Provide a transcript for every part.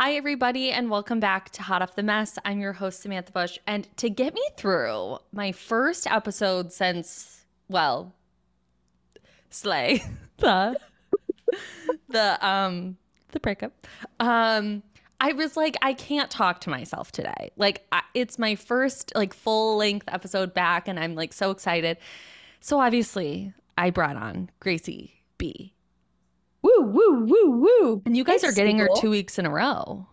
Hi, everybody, and welcome back to Hot Off the Mess. I'm your host, Samantha Bush. And to get me through my first episode since, well, Slay, the, the, um, the breakup, um, I was like, I can't talk to myself today. Like, I, it's my first, like, full length episode back, and I'm like so excited. So, obviously, I brought on Gracie B. Woo, woo, woo, woo. And you guys Hey, are getting her two weeks in a row.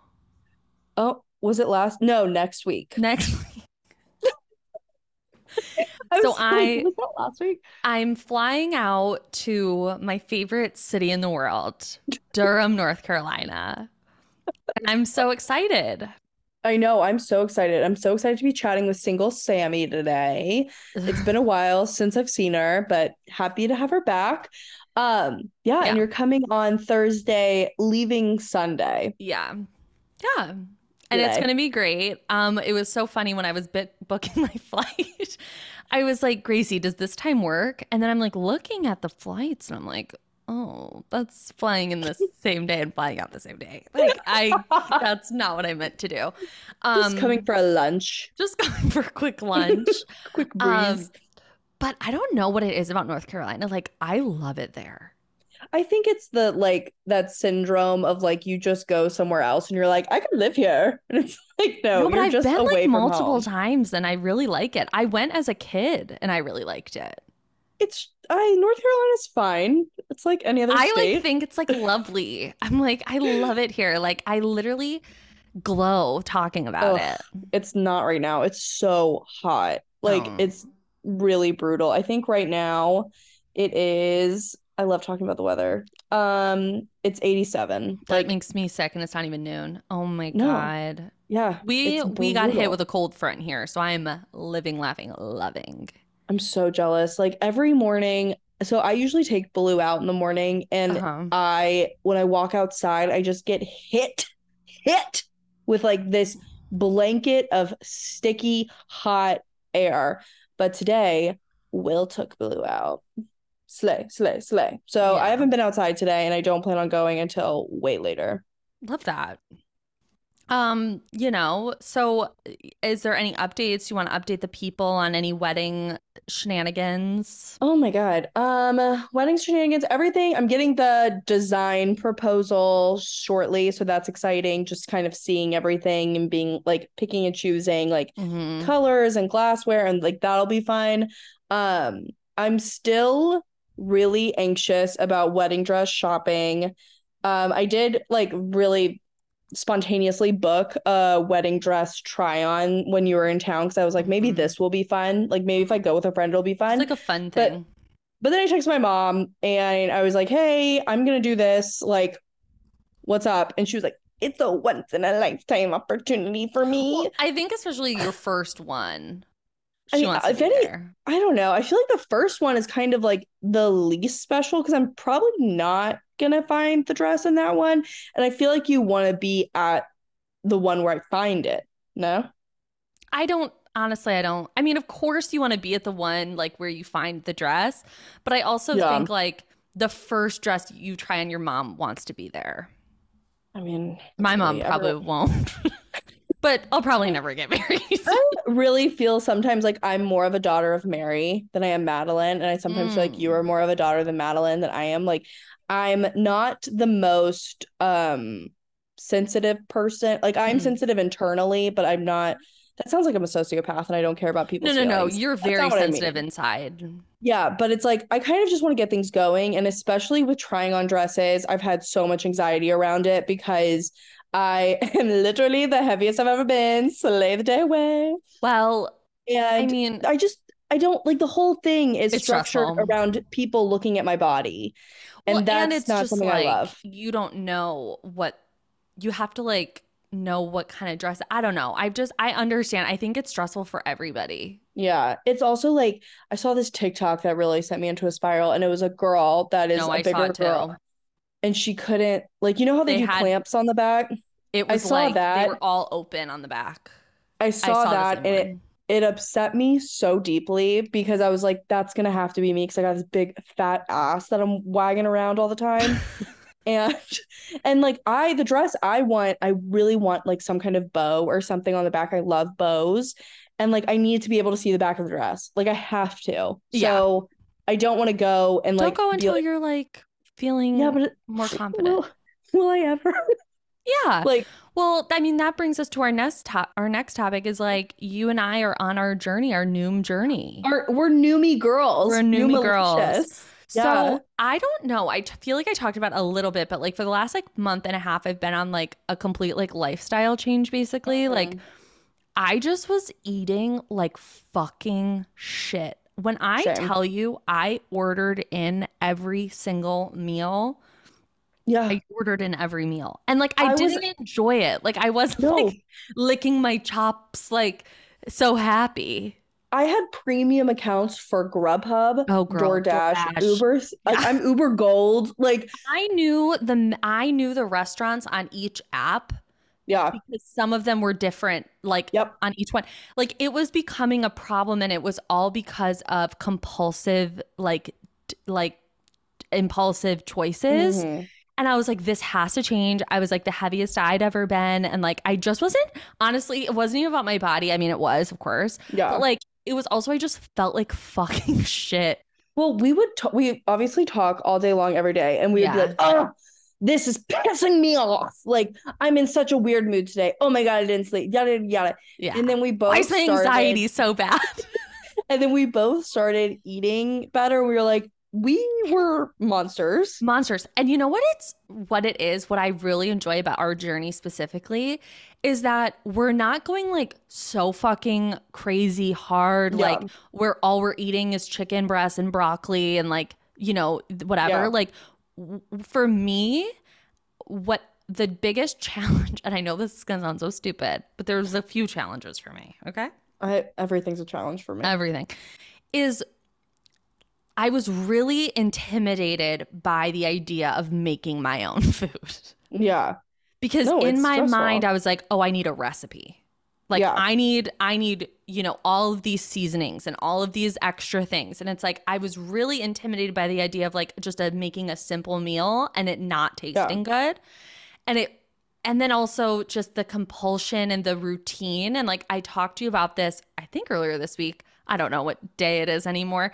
Oh, was it last? No, next week. Next week. I So I- was that last week? I'm flying out to my favorite city in the world, Durham, North Carolina. And I'm so excited. I know. I'm so excited. I'm so excited to be chatting with single Sammy today. It's been a while since I've seen her, but happy to have her back. Um, yeah, Yeah. and you're coming on Thursday, leaving Sunday. Yeah. Yeah. And it's going to be great. Um, it was so funny when I was bit booking my flight. I was like, Gracie, does this time work? And then I'm like looking at the flights and I'm like, oh, that's flying in the same day and flying out the same day. Like, I, that's not what I meant to do. Um, Just coming for a lunch. just going for a quick lunch. Quick breeze. Um, but I don't know what it is about North Carolina. Like, I love it there. I think it's the like that syndrome of like you just go somewhere else and you're like, I could live here. And it's like, no, no, but I've just been like multiple times and I really like it. I went as a kid and I really liked it. It's I North Carolina's fine. It's like any other I state. like think it's like lovely. I'm like, I love it here. Like, I literally glow talking about Ugh, it. It's not right now. It's so hot. Like Oh. it's really brutal. I think right now it is I love talking about the weather. Um it's 87. That Like makes me sick and it's not even noon. Oh my No. God. yeah, We we got hit with a cold front here, so I'm living, laughing, loving. I'm so jealous. Like every morning, so I usually take Blue out in the morning and Uh-huh. I when I walk outside, I just get hit hit with like this blanket of sticky hot air. But today, Will took Blue out. Slay, slay, slay. So I haven't been outside today and I don't plan on going until way later. Love that. Um, you know, so is there any updates? You want to update the people on any wedding shenanigans? Oh my God. Um, wedding shenanigans, everything. I'm getting the design proposal shortly, so that's exciting. Just kind of seeing everything and being like picking and choosing like Mhm. colors and glassware and like that'll be fun. Um, I'm still really anxious about wedding dress shopping. Um, I did like really spontaneously book a wedding dress try on when you were in town because I was like, maybe Mhm. this will be fun. Like maybe if I go with a friend, it'll be It's fun. like a fun but- thing. But then I texted my mom and I was like, hey, I'm gonna do this. Like, what's up? And she was like, it's a once in a lifetime opportunity for me. Well, I think especially your first one. I mean, wants to if any- there. I don't know. I feel like the first one is kind of like the least special because I'm probably not gonna find the dress in that one. And I feel like you want to be at the one where I find it. No? I don't honestly I don't. I mean, of course you want to be at the one like where you find the dress, but I also Yeah. think like the first dress you try on your mom wants to be there. I mean, My mom probably everyone- won't. but I'll probably never get married. I really feel sometimes like I'm more of a daughter of Mary than I am Madeline. And I sometimes feel like you Mm. are more of a daughter than Madeline than I am. Like I'm not the most um sensitive person. Like I'm Mhm. sensitive internally, but I'm not that sounds like I'm a sociopath and I don't care about no, no, no. feelings. You're That's very what I sensitive mean. inside. Yeah, but it's like I kind of just want to get things going. And especially with trying on dresses, I've had so much anxiety around it because I am literally the heaviest I've ever been. Slay the day away. Well, And I mean, I just I don't like the whole thing is structured stressful. around people looking at my body. And well, that's it's not just something like I love. you don't know what you have to like know what kind of dress. I don't know. I just I understand. I think it's stressful for everybody. Yeah. It's also like I saw this TikTok that really sent me into a spiral and it was a girl that is No, a I bigger girl. And she couldn't like you know how they, They do had- clamps on the back? It was I saw like they were all open on the back. I I saw, saw that and it it upset me so deeply because I was like, that's gonna have to be me because I got this big fat ass that I'm wagging around all the time. And and like I the dress I want, I really want like some kind of bow or something on the back. I love bows. And like I need to be able to see the back of the dress. Like I have to. Yeah. So I don't want to go and Don't like go until like, you're like feeling yeah, but more confident. will, will I ever? yeah. like Well, I mean, that brings us to our next top. Our next topic is like you and I are on our journey, our Noom journey. our, we're Noomy girls. We're Noomy girls. Noomalicious. So Yeah. I don't know. I t- feel like I talked about a little bit, but like for the last like month and a half, I've been on like a complete like lifestyle change. Basically, like mm-hmm. I just was eating like fucking shit. When I Same. tell you, I ordered in every single meal. Yeah. I ordered in every meal, and like I, I didn't enjoy it. Like I wasn't No. like licking my chops, like so happy. I had premium accounts for Grubhub, Oh, girl, DoorDash, DoorDash. Uber. Like Yeah. I'm Uber Gold. Like I knew the I knew the restaurants on each app yeah, because some of them were different like Yep. on each one like it was becoming a problem and it was all because of compulsive like d- like impulsive choices Mhm. and i was like this has to change i was like the heaviest i'd ever been and like i just wasn't honestly it wasn't even about my body i mean it was of course yeah. but like it was also i just felt like fucking shit well, we would t- we obviously talk all day long every day, and we would be like, oh. This is pissing me off. Like I'm in such a weird mood today. Oh my god, I didn't sleep. Yada yada yada. yeah And then we both why is my started, anxiety so bad and then we both started eating better. We were like, we were monsters. monsters and you know what it's what it is what i really enjoy about our journey specifically is that we're not going like so fucking crazy hard Yeah. like where all we're eating is chicken breasts and broccoli and like you know whatever Yeah. like for me what the biggest challenge and i know this is gonna sound so stupid but there's a few challenges for me okay I everything's a challenge for me. everything is I was really intimidated by the idea of making my own food yeah. because No, in my stressful. mind I was like, "Oh, I need a recipe." Like Yeah. I need I need, you know, all of these seasonings and all of these extra things. And it's like I was really intimidated by the idea of like just a, making a simple meal and it not tasting good. And it and then also just the compulsion and the routine and like I talked to you about this I think earlier this week. I don't know what day it is anymore.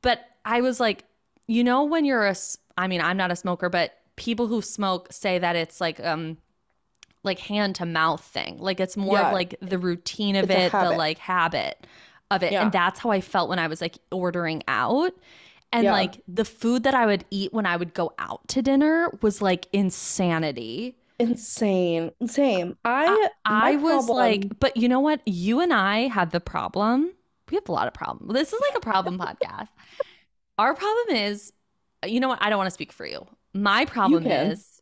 But I was like, you know when you're a I mean, I'm not a smoker, but people who smoke say that it's like um like hand to mouth thing. Like it's more Yeah. of like the routine of It's it, the like habit of it. Yeah. And that's how I felt when I was like ordering out. And Yeah. like the food that I would eat when I would go out to dinner was like insanity. Insane. Same. I I my was problem- like, but you know what? You and I have the problem. We have a lot of problems. This is like a problem podcast. Our problem is, you know what? I don't want to speak for you. My problem is,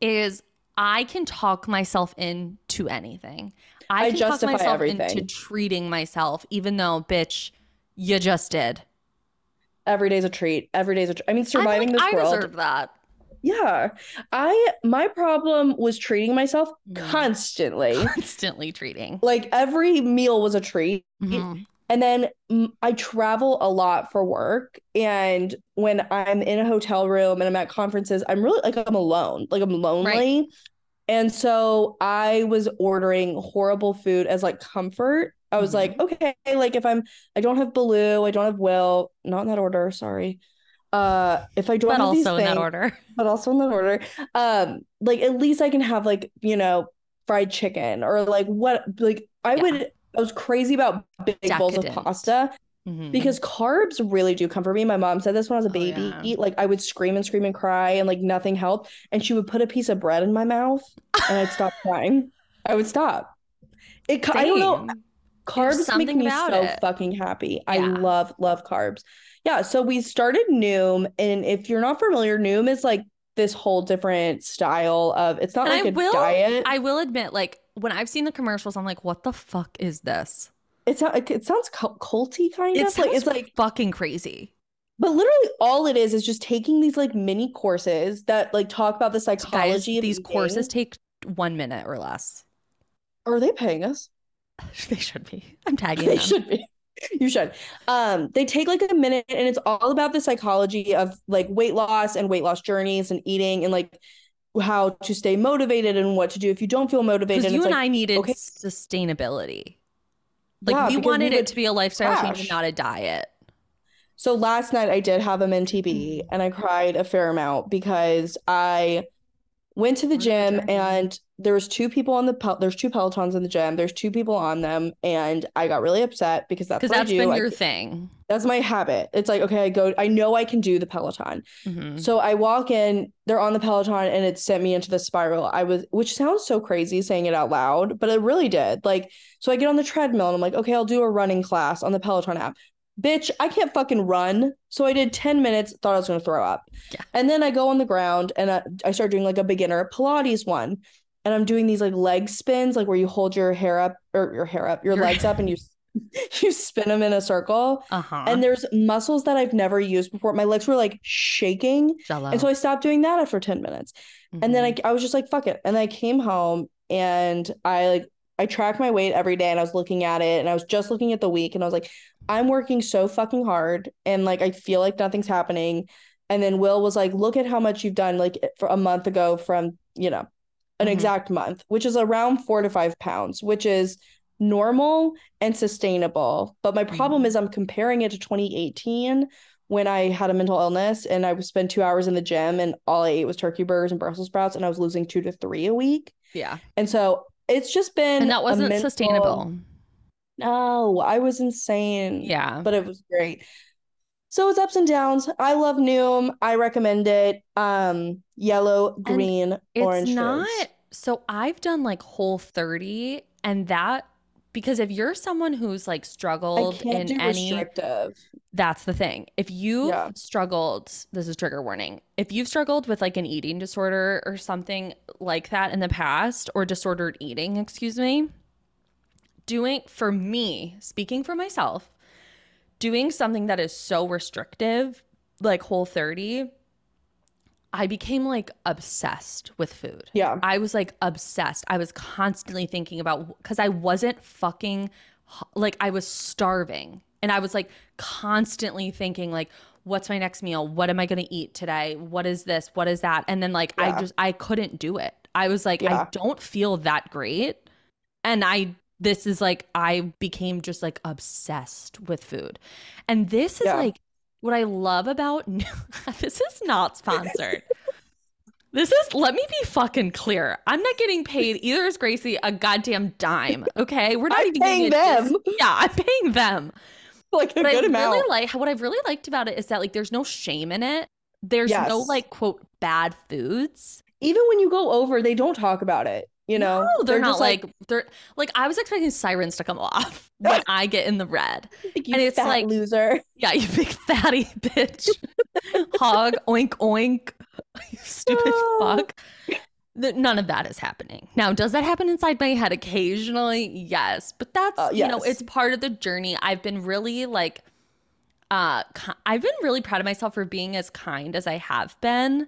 is I can talk myself into anything. I I can talk justify myself into treating myself, even though, bitch, you just did. every day's a treat. Every day's a treat. I mean, surviving like, this I world. deserve that. Yeah. I my problem was treating myself Mm. constantly. Constantly treating. like every meal was a treat. Mhm. And then mm, I travel a lot for work. And when I'm in a hotel room and I'm at conferences, I'm really like I'm alone. Like I'm lonely. And so I was ordering horrible food as like comfort. I was like, Mm-hmm. okay, like if I'm I don't have Baloo, I don't have Will, not in that order, sorry. Uh if I don't but have these also in that order. but also in that order. Um, like at least I can have like, you know, fried chicken or like what like I Yeah. would I was crazy about big bowls of Decadent. pasta Mhm. because carbs really do comfort me. My mom said this when I was a Oh, baby. yeah. Like I would scream and scream and cry and like nothing helped. And she would put a piece of bread in my mouth and I'd stop crying. I would stop. It I don't know. Carbs make me so it. fucking happy. I love, love carbs. Yeah. So we started Noom. And if you're not familiar, Noom is like this whole different style of it's not And like I a will diet. I will admit, like when I've seen the commercials, I'm like, what the fuck is this? it's like it sounds culty kind It of like it's like fucking crazy. but literally all it is is just taking these like mini courses that like talk about the Guys, psychology of these eating. courses take one minute or less. Are they paying us? They should be. I'm tagging They them. should be. You should. Um, they take like a minute and it's all about the psychology of like weight loss and weight loss journeys and eating and like how to stay motivated and what to do if you don't feel motivated. Because you and like, I needed okay. sustainability. Like Yeah, we because we wanted it to be a lifestyle change not a diet. So last night I did have a MTB Mm. and I cried a fair amount because I went to the gym and there was two people on the pel- there's two Pelotons in the gym. There's two people on them and I got really upset because that's what I do. been I- your thing. that's my habit. It's like, okay, I go, I know I can do the Peloton. Mhm. So I walk in, they're on the Peloton and it sent me into the spiral. I was, which sounds so crazy saying it out loud, but it really did. Like, so I get on the treadmill and I'm like, okay, I'll do a running class on the Peloton app. Bitch, I can't fucking run. So I did 10 minutes, thought I was going to throw up. Yeah. And then I go on the ground and I, I start doing like a beginner Pilates one. And I'm doing these like leg spins, like where you hold your hair up or your hair up, your Your- legs up and you you spin them in a circle. Uh-huh. And there's muscles that I've never used before. My legs were like shaking. Jello. And so I stopped doing that after 10 minutes. And then I, Mhm. I was just like, fuck it. And I came home and I like, I track my weight every day and I was looking at it and I was just looking at the week and I was like, I'm working so fucking hard and like, I feel like nothing's happening. And then Will was like, look at how much you've done like for a month ago from, you know, an Mhm. exact month, which is around four to five pounds, which is normal and sustainable. But my problem Mhm. is I'm comparing it to 2018 when I had a mental illness and I would spend two hours in the gym and all I ate was turkey burgers and Brussels sprouts and I was losing two to three a week. yeah. And so it's just been And that wasn't mental- sustainable. No, I was insane. Yeah. But it was great. So it's ups and downs. I love Noom. I recommend it. Um, yellow, green, It's orange not foods. so I've done like whole 30 and that because if you're someone who's like struggled in any restrictive. that's the thing. If you've Yeah. struggled, this is trigger warning. If you've struggled with like an eating disorder or something like that in the past or disordered eating, excuse me, doing for me, speaking for myself, doing something that is so restrictive, like whole 30, I became like obsessed with food. Yeah. I was like obsessed. I was constantly thinking about because I wasn't fucking like I was starving, and I was like constantly thinking like, what's my next meal? What am I gonna eat today? What is this? What is that? And then like I just I couldn't do it. I was like, I don't feel that great, and I this is like I became just like obsessed with food, and this is Yeah. like what I love about this is not sponsored. This is let me be fucking clear. I'm not getting paid either is Gracie a goddamn dime. Okay. We're not I'm even paying getting a dis- them. Yeah, I'm paying them. Like a But I good amount. really like what I've really liked about it is that like there's no shame in it. There's no like quote bad foods. Even when you go over, they don't talk about it. You know, no, they're, not just like, they're like I was expecting sirens to come off when I get in the red. like, and it's like- loser. Yeah, you big fatty bitch. Hog, oink, oink. You stupid Oh. fuck. None of that is happening. Now, does that happen inside my head occasionally? Yes. But that's, Uh, you know, it's part of the journey. I've been really like, uh, I've been really proud of myself for being as kind as I have been.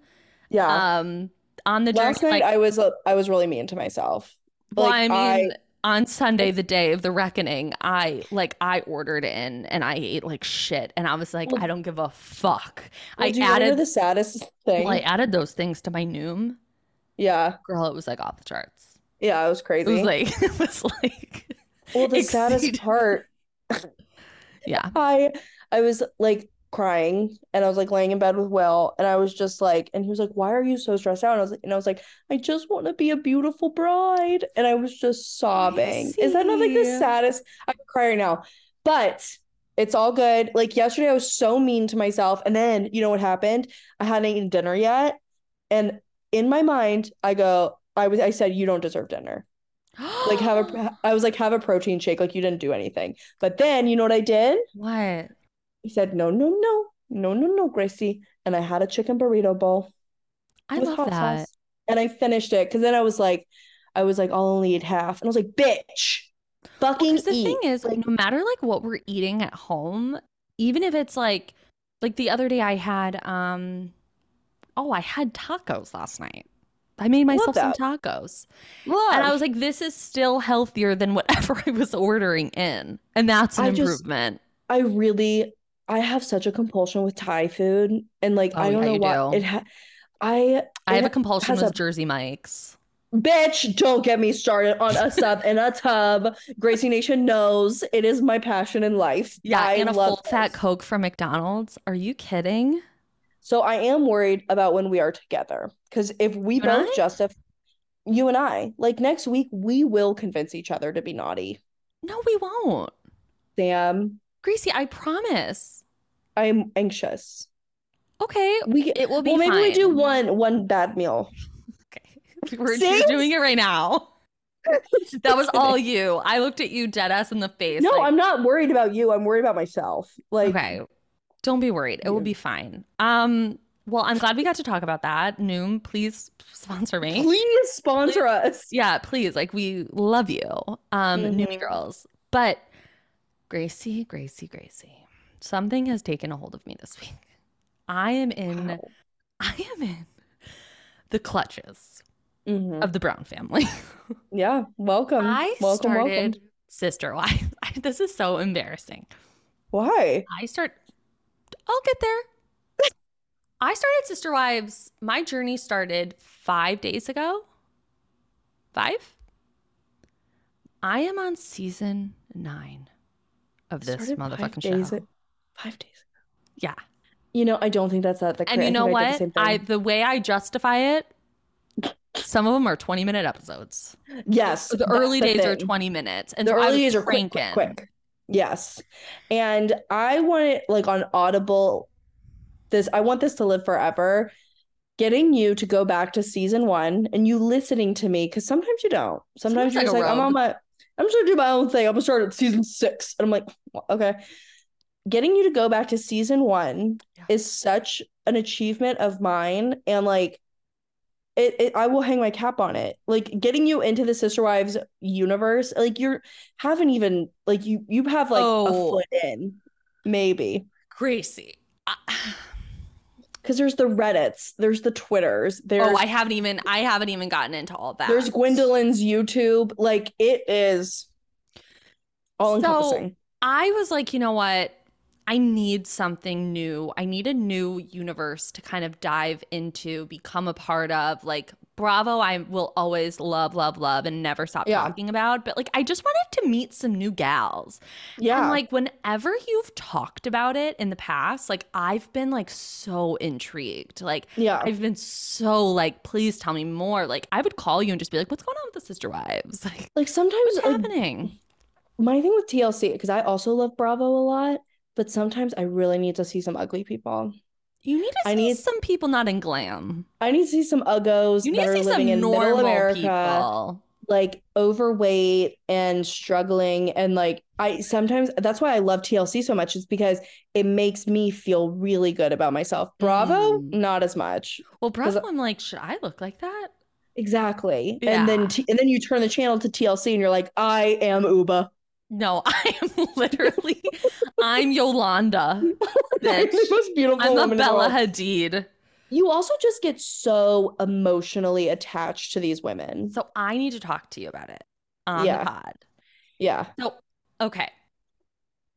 Yeah. Um, on the journey. Last night like, I was uh, I was really mean to myself. well, like, I mean, I- on Sunday, the day of the reckoning, I like I ordered in and I ate like shit, and I was like, Well- I don't give a fuck. Well, I do you wanna hear added the saddest thing. well, I added those things to my Noom. Yeah. Girl, it was like off the charts. Yeah, it was crazy. It was like it was like well, the saddest part, yeah. I I was like crying and I was like laying in bed with Will and I was just like and he was like, Why are you so stressed out? And I was like and I was like, I just want to be a beautiful bride. And I was just sobbing. Is that not like the saddest? I cry right now. But it's all good. Like yesterday, I was so mean to myself. And then you know what happened? I hadn't eaten dinner yet. And in my mind, I go, I was I said, you don't deserve dinner. Like have a I was like, have a protein shake. Like you didn't do anything. But then you know what I did? what? He said, no, no, no, no, no, no, Gracie. And I had a chicken burrito bowl I love that. sauce. And I finished it because then I was like, I was like, I'll only eat half. And I was like, bitch, fucking Because the eat. thing is, Like, no matter like what we're eating at home, even if it's like like the other day I had um oh, I had tacos last night. I made myself some tacos. love. And I was like, this is still healthier than whatever I was ordering in. And that's an I just- improvement. I really, I have such a compulsion with Thai food, and like Oh, I don't yeah, know why do. it. Ha- I I have a compulsion with a- Jersey Mike's. bitch. Don't get me started on a sub in a tub. Gracie Nation knows it is my passion in life. Yeah, I and a love full fat. Coke from McDonald's. Are you kidding? So I am worried about when we are together because if we You both justify you and I, like next week, we will convince each other to be naughty. No, we won't. Sam, Gracie, I promise. I'm anxious. Okay, We it will be well, maybe we do one one bad meal. Okay. We're See? doing it right now. That was all you. I looked at you dead ass in the face. No, like, I'm not worried about you. I'm worried about myself. Like, okay. Don't be worried. It will be fine. Um, well, I'm glad we got to talk about that. Noom, please sponsor me. please sponsor us. Yeah, please. Like we love you. Um, Noomy Mhm. girls. But Gracie, Gracie, Gracie. Something has taken a hold of me this week. I am in Wow. I am in the clutches Mhm. of the Brown family. Yeah, welcome. I welcome, started welcome. sister wives. This is so embarrassing. Why? I start. I'll get there. I started Sister Wives. My journey started five days ago. Five. I am on season nine of this motherfucking days show. Five days. yeah, You know, I don't think that's that the and you know I, did the what? I the way I justify it. Some of them are twenty minute episodes. yes, The early the days are twenty minutes, and the so early days are quick, quick, quick. Yes. And I want it like on Audible. This I want this to live forever. Getting you to go back to season one and you listening to me because sometimes you don't. Sometimes, Sometimes you're like just like, I'm on my, I'm just gonna do my own thing. I'm gonna start at season six. And I'm like, okay. Getting you to go back to season one Yeah. is such an achievement of mine. And like, it, it I will hang my cap on it. Like getting you into the Sister Wives universe, like you're haven't even like you you have like Oh. a foot in, maybe. Gracie. I- Because there's the Reddits, there's the Twitters, oh, there's oh, I haven't even I haven't even gotten into all that. there's Gwendlyn's YouTube. Like it is all encompassing. I was like, you know what? I need something new. I need a new universe to kind of dive into, become a part of. Like Bravo, I will always love, love, love, and never stop Yeah. talking about. But like, I just wanted to meet some new gals. Yeah. And like, whenever you've talked about it in the past, like I've been like so intrigued. Like yeah. I've been so like, please tell me more. Like I would call you and just be like, what's going on with the sister wives? Like like sometimes what's like, happening? my thing with TLC, because I also love Bravo a lot, but sometimes I really need to see some ugly people. You need to see I need- some people not in glam. I need to see some uggos You need to see some normal America. people. like overweight and struggling and like I sometimes that's why I love TLC so much is because it makes me feel really good about myself. Bravo, Mm. not as much. Well, Bravo, I'm like, should I look like that? Exactly. Yeah. And then t- and then you turn the channel to TLC and you're like, I am Uba. No, I am literally, I'm Yolanda. Bitch. the most beautiful I'm the Bella. Hadid. You also just get so emotionally attached to these women. So I need to talk to you about it on Yeah. the pod. yeah. So, okay.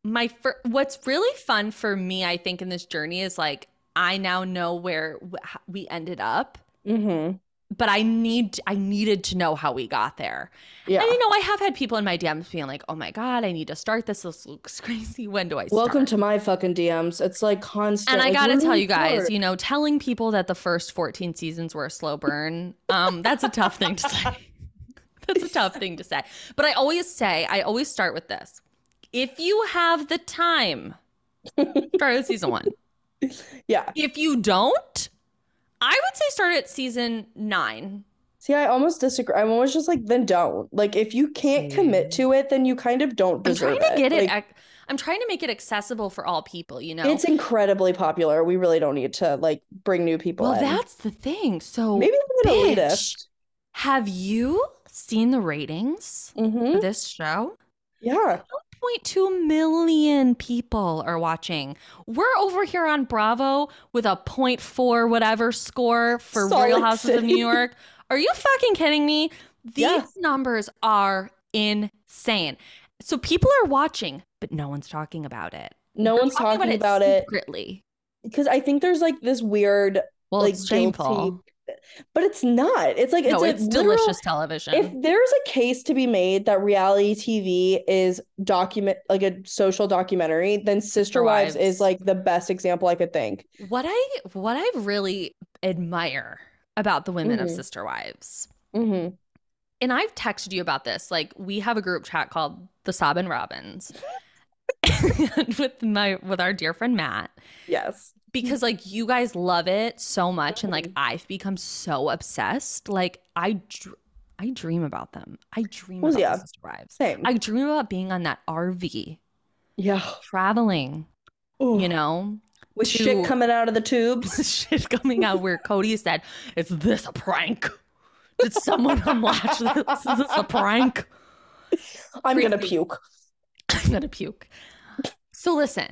My fir- what's really fun for me, I think, in this journey is like I now know where we ended up, Mm-hmm. But I need I needed to know how we got there. Yeah. And you know, I have had people in my DMs being like, "Oh my god, I need to start this. This looks crazy. When do I start?" Welcome to my fucking DMs. It's like constant. and I like, gotta tell you guys, start? you know, telling people that the first 14 seasons were a slow burn, um, that's a tough thing to say. that's a tough thing to say. But I always say, I always start with this. If you have the time, start with season one. yeah. If you don't, I would say start at season nine. See, I almost disagree. I'm almost just like, then don't. Like, if you can't commit to it, then you kind of don't deserve I'm trying to get it. Like, ac- I'm trying to make it accessible for all people. You know, It's incredibly popular. We really don't need to like bring new people well, in. that's the thing. So Maybe I'm an bitch, elitist. Have you seen the ratings hmm for this show? Yeah. 1.2 million people are watching. We're over here on Bravo with a 0.4 whatever score for Salt Real Houses of New York. Are you fucking kidding me? These Yeah. numbers are insane. So people are watching, but no one's talking about it. No They're one's talking about it secretly. because I think there's like this weird, Well, like shameful. guilty, but it's not. It's like it's no, a it's literal- delicious television. If there's a case to be made that reality TV is document like a social documentary, then Sister Wives Wives. is like the best example I could think. what I what I really admire about the women of Mhm. Sister Wives hmm and I've texted you about this. Like we have a group chat called the Sob and Robins with my with our dear friend Matt Yes. Because like you guys love it so much and like Mhm. I've become so obsessed. Like I dr- I dream about them. I dream Well, about yeah. Same. I dream about being on that RV yeah. traveling, you know, With to- shit coming out of the tubes. shit coming out where Kody said, "Is this a prank? Did someone unlatch this? Is this a prank?" I'm gonna puke. I'm gonna puke. So listen,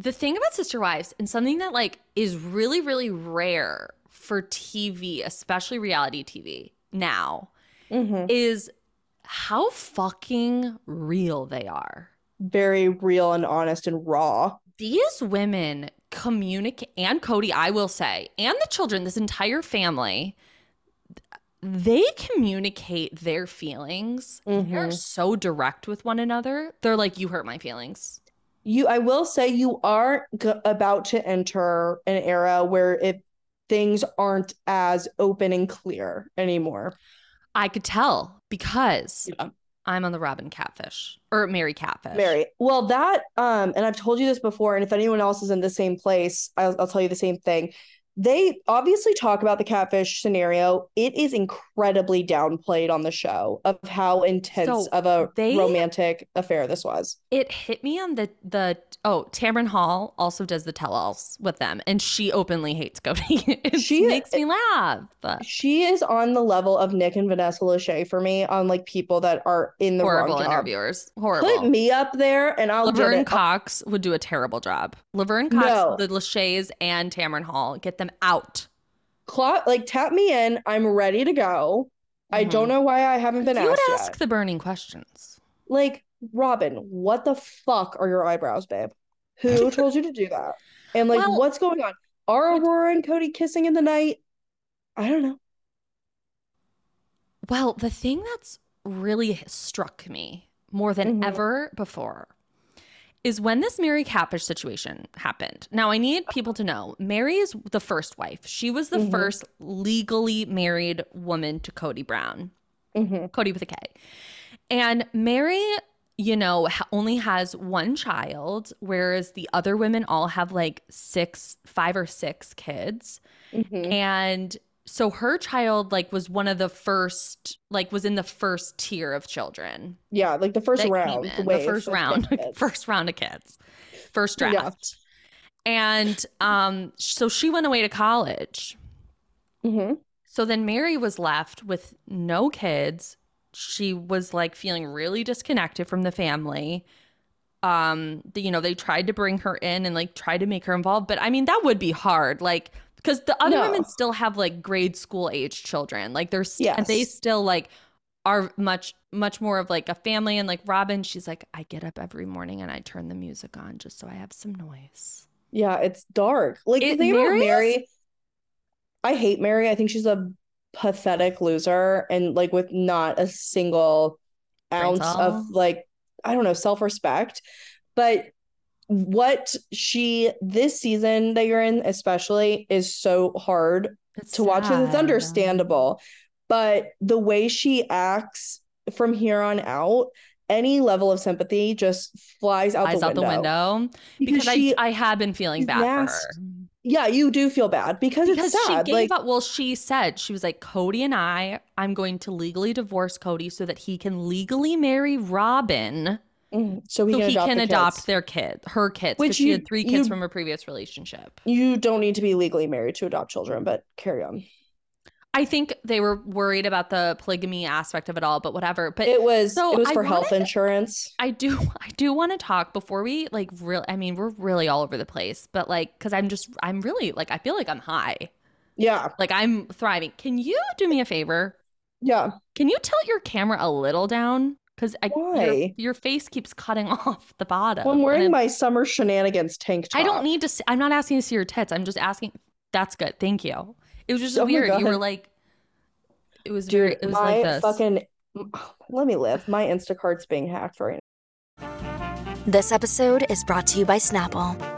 the thing about Sister Wives and something that like is really, really rare for TV, especially reality TV now, hmm is how fucking real they are. Very real and honest and raw. These women communicate, and Kody, I will say, and the children, this entire family, they communicate their feelings. They're Mhm. so direct with one another. They're like, "You hurt my feelings." You, I will say, you are g- about to enter an era where it things aren't as open and clear anymore. I could tell because Yeah. I'm on the Robyn Catfish or Meri Catfish. Meri. Well, that um, and I've told you this before, and if anyone else is in the same place, I'll, I'll tell you the same thing. They obviously talk about the catfish scenario. It is incredibly downplayed on the show of how intense So of a they- romantic affair this was. It hit me on the the oh Tamron Hall also does the tell-alls with them, and she openly hates Kody. it She- makes me laugh. She is on the level of Nick and Vanessa Lachey for me on like people that are in the Horrible interviewers. Horrible. Put me up there, and I'll Laverne. Cox would do a terrible job. Laverne Cox, No. the Lachey's, and Tamron Hall get them out. Clock, like tap me in. I'm ready to go. I Mhm. don't know why I haven't been asked. You would ask yet. the burning questions. Like, Robyn, what the fuck are your eyebrows, babe? Who told you to do that? And like, Well- what's going on? Are Aurora and Kody kissing in the night? I don't know. Well, the thing that's really struck me more than Mhm. ever before is when this Meri Catfish situation happened. Now, I need people to know Meri is the first wife. She was the Mhm. first legally married woman to Kody Brown, hmm Kody with a K. And Meri, you know, only has one child, whereas the other women all have like six, five or six kids hmm and so her child like was one of the first like was in the first tier of children. Yeah, like the first round, in, the, the first round first round of kids first Yeah. draft. And um so she went away to college. Mhm. so then meri was left with no kids. She was like feeling really disconnected from the family. Um the, you know they tried to bring her in and like try to make her involved but i mean that would be hard. Like because the other No. women still have like grade school age children like they're st- and they still like are much much more of like a family and like robin she's like i get up every morning and i turn the music on just so i have some noise Yeah, it's dark. Like the It- thing Meri about Meri, I hate Meri. I think she's a pathetic loser and like with not a single ounce of like I don't know self-respect. But what she this season that you're in especially is so hard to sad. watch and it's understandable. But the way she acts from here on out any level of sympathy just flies out, flies the, out window. the window because, because she, I, I have been feeling bad for her. Yeah, you do feel bad because, because it's sad. She gave like, up. Well, she said she was like, Kody and I, I'm going to legally divorce Kody so that he can legally marry Robyn. Mm, so he so can, he adopt, can adopt their kid, her kids, which she had three kids you, from a previous relationship. You don't need to be legally married to adopt children, but carry on. I think they were worried about the polygamy aspect of it all, but whatever. But it was so it was for health insurance. I do I do want to talk before we like real I mean, we're really all over the place, but like cuz I'm just I'm really like I feel like I'm high. Yeah. Like I'm thriving. Can you do me a favor? Yeah. Can you tilt your camera a little down? Because your, your face keeps cutting off the bottom. Well, I'm wearing my summer shenanigans tank top. I don't need to. See, I'm not asking to see your tits. I'm just asking. That's good. Thank you. It was just oh weird. You were like, it was Dude, very, it was my like this. fucking, let me live. My Instacart's being hacked right now. This episode is brought to you by Snapple.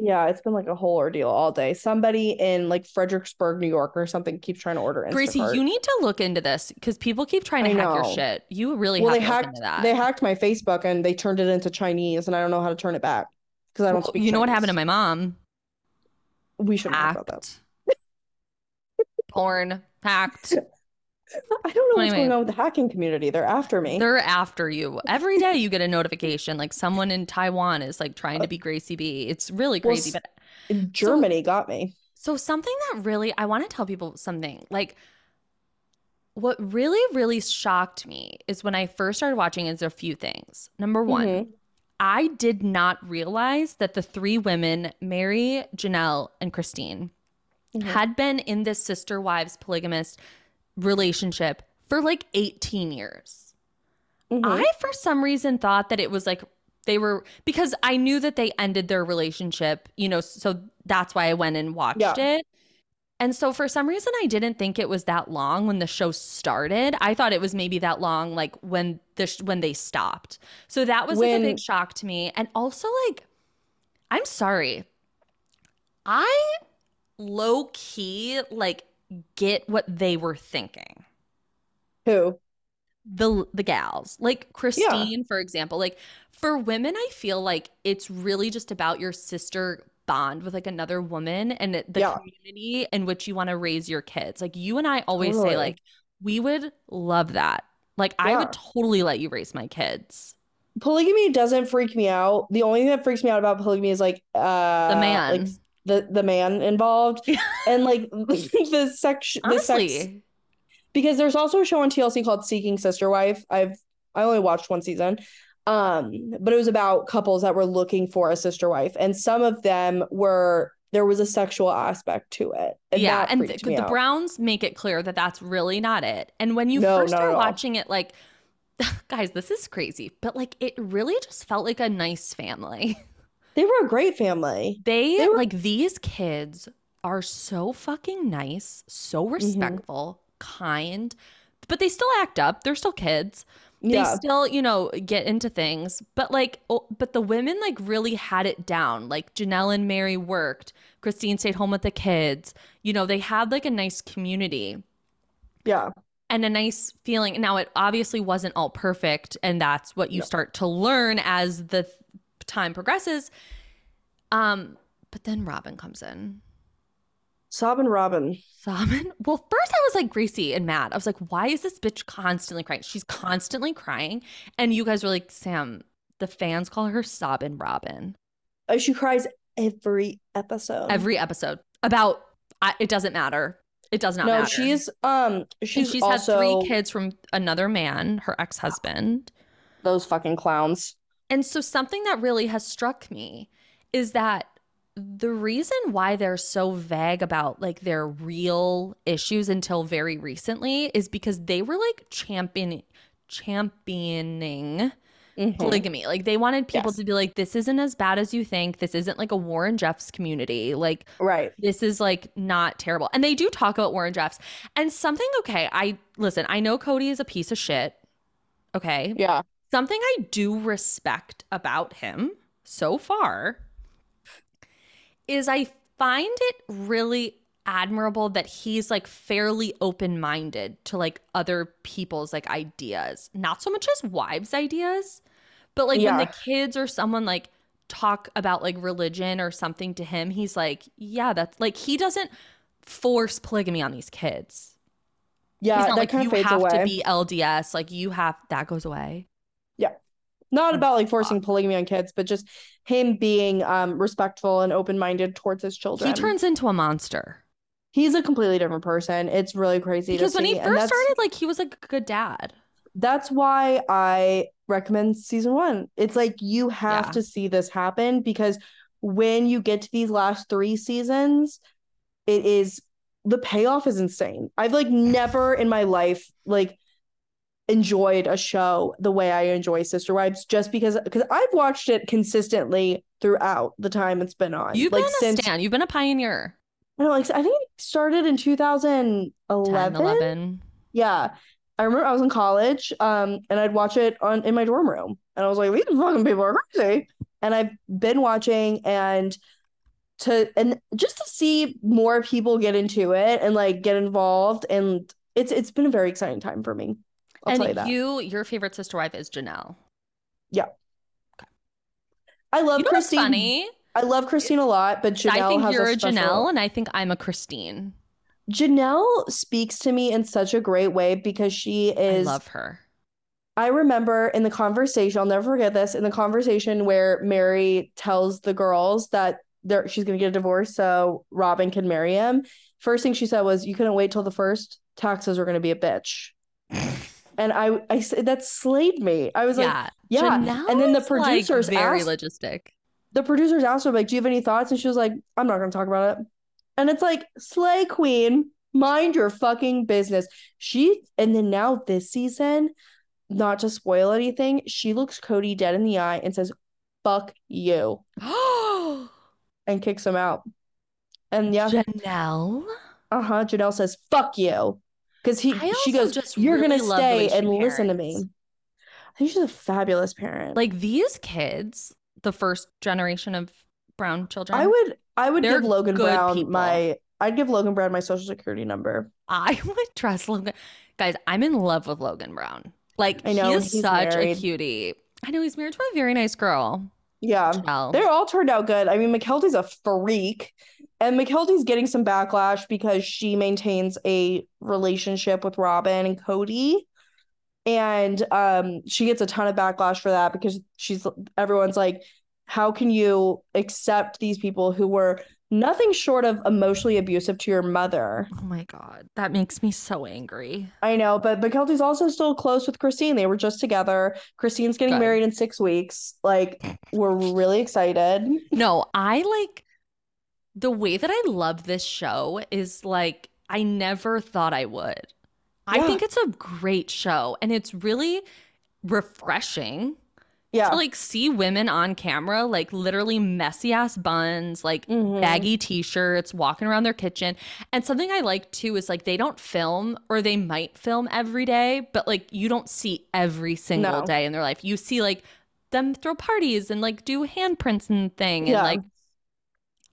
Yeah, it's been like a whole ordeal all day. Somebody in like Fredericksburg, New York, or something keeps trying to order. Instacart. Gracie, you need to look into this because people keep trying to I hack know. your shit. You really well, they hacked. They hacked my Facebook and they turned it into Chinese, and I don't know how to turn it back because I don't well, speak. You Chinese. know what happened to my mom? We should not talk about that porn hacked. I don't know what's going on with the hacking community. They're after me. They're after you. Every day you get a notification like someone in Taiwan is like trying to be Gracie B. It's really crazy. Well, but Germany so, got me. So something that really I want to tell people something. Like what really, really shocked me is when I first started watching is a few things. Number one, mm-hmm. I did not realize that the three women, Meri, Janelle, and Christine, mm-hmm. had been in this sister wives polygamist relationship for like 18 years. Mm-hmm. I, for some reason, thought that it was like they were because I knew that they ended their relationship, you know, so that's why I went and watched yeah. it. And so for some reason I didn't think it was that long when the show started. I thought it was maybe that long like when the sh- when they stopped. So that was when... like a big shock to me. And also like I'm sorry. I low key like get what they were thinking. Who? The the gals. Like Christine, yeah. for example. Like for women, I feel like it's really just about your sister bond with like another woman and the yeah. community in which you want to raise your kids. Like you and I always totally. say like we would love that. Like yeah. I would totally let you raise my kids. Polygamy doesn't freak me out. The only thing that freaks me out about polygamy is like uh the man. Like the the man involved and like the section the sex because there's also a show on TLC called Seeking Sister Wife. I've I only watched one season. Um, but it was about couples that were looking for a sister wife, and some of them were there was a sexual aspect to it. And yeah, and the, the Browns make it clear that that's really not it. And when you no, first start watching it, like, guys, this is crazy, but like, it really just felt like a nice family. They were a great family. They, they were- like these kids are so fucking nice, so mm-hmm. respectful, mm-hmm. kind, but they still act up. They're still kids. Yeah. They still, you know, get into things. But like oh, but the women like really had it down. Like Janelle and Meri worked. Christine stayed home with the kids. You know, they had like a nice community. Yeah. And a nice feeling. Now it obviously wasn't all perfect and that's what you start to learn as the time progresses. Um, but then Robyn comes in. Sobbing Robyn. Sobbing? Well, first I was like greasy and mad. I was like, why is this bitch constantly crying? She's constantly crying. And you guys were like, Sam, the fans call her Sobbing Robyn. Oh, she cries every episode. Every episode. About, it doesn't matter. It does not matter. no, matter. she's um And she's, she's also had three kids from another man, her ex-husband. those fucking clowns. And so something that really has struck me is that the reason why they're so vague about like their real issues until very recently is because they were like champion championing Mhm. polygamy. Like they wanted people Yes. to be like this isn't as bad as you think. This isn't like a Warren Jeffs community. Like Right. this is like not terrible. And they do talk about Warren Jeffs. And something okay, I listen, I know Kody is a piece of shit. Okay. Yeah. Something I do respect about him so far is I find it really admirable that he's like fairly open-minded to like other people's like ideas. Not so much as wives' ideas, but like when the kids or someone like talk about like religion or something to him, he's like, yeah, that's like he doesn't force polygamy on these kids. Yeah, he's that not like kind you have away. to be LDS, like you have that goes away. Not about like forcing polygamy on kids, but just him being um respectful and open-minded towards his children. He turns into a monster. He's a completely different person. It's really crazy Because when he first started, like he was like a good dad. that's why I recommend season one. It's like you have Yeah. to see this happen because when you get to these last three seasons, it is the payoff is insane. I've like never in my life like enjoyed a show the way I enjoy Sister Wives just because because I've watched it consistently throughout the time it's been on. You've like been a stan. You've been a pioneer. I know, like I think it started in 10, 2011. 11. Yeah. I remember I was in college, um, and I'd watch it on in my dorm room. And I was like, these fucking people are crazy. And I've been watching and to and just to see more people get into it and like get involved. And it's it's been a very exciting time for me. I'll tell you and that. you, your favorite sister wife is Janelle. Yeah. I love You know Christine. funny? I love Christine a lot, but Janelle I think has you're a a special... Janelle, and I think I'm a Christine. Janelle speaks to me in such a great way because she is I love her. I remember in the conversation, I'll never forget this, in the conversation where Meri tells the girls that they're, she's going to get a divorce so Robyn can marry him. First thing she said was, You couldn't wait till the first. Taxes are going to be a bitch. and I, I said, that slayed me. I was like, yeah, yeah. And then the Janelle is, like, producers very asked- logistic. the producers asked her, like, Do you have any thoughts? And she was like, I'm not going to talk about it. And it's like, Slay Queen, mind your fucking business. She, and then now this season, not to spoil anything, she looks Kody dead in the eye and says, fuck you, and kicks him out. And yeah, Janelle. uh huh. Janelle says, fuck you. Because he, she goes, You're really going to love the way stay and listen to me. I think she's a fabulous parent. Like these kids, the first generation of brown children. I would, I would give Logan Brown people. my, I'd give Logan Brown my social security number. I would trust Logan. Guys, I'm in love with Logan Brown. Like I know, he is he's such married. a cutie. I know he's married to a very nice girl. Yeah. Janelle. They're all turned out good. I mean, Mykelti's a freak, and Mykelti's getting some backlash because she maintains a relationship with Robyn and Kody. And um, she gets a ton of backlash for that because she's everyone's like, how can you accept these people who were nothing short of emotionally abusive to your mother? Oh my god, that makes me so angry. I know, but Mykelti's also still close with Christine. They were just together. Christine's getting Good. married in six weeks. Like, we're really excited. No, I like the way that I love this show is like I never thought I would. I think it's a great show and it's really refreshing Yeah. to like see women on camera like literally messy ass buns, like Mhm. baggy t-shirts, walking around their kitchen. And something I like too is like they don't film or they might film every day, but like you don't see every single No. day in their life. You see like them throw parties and like do handprints and thing and Yeah. like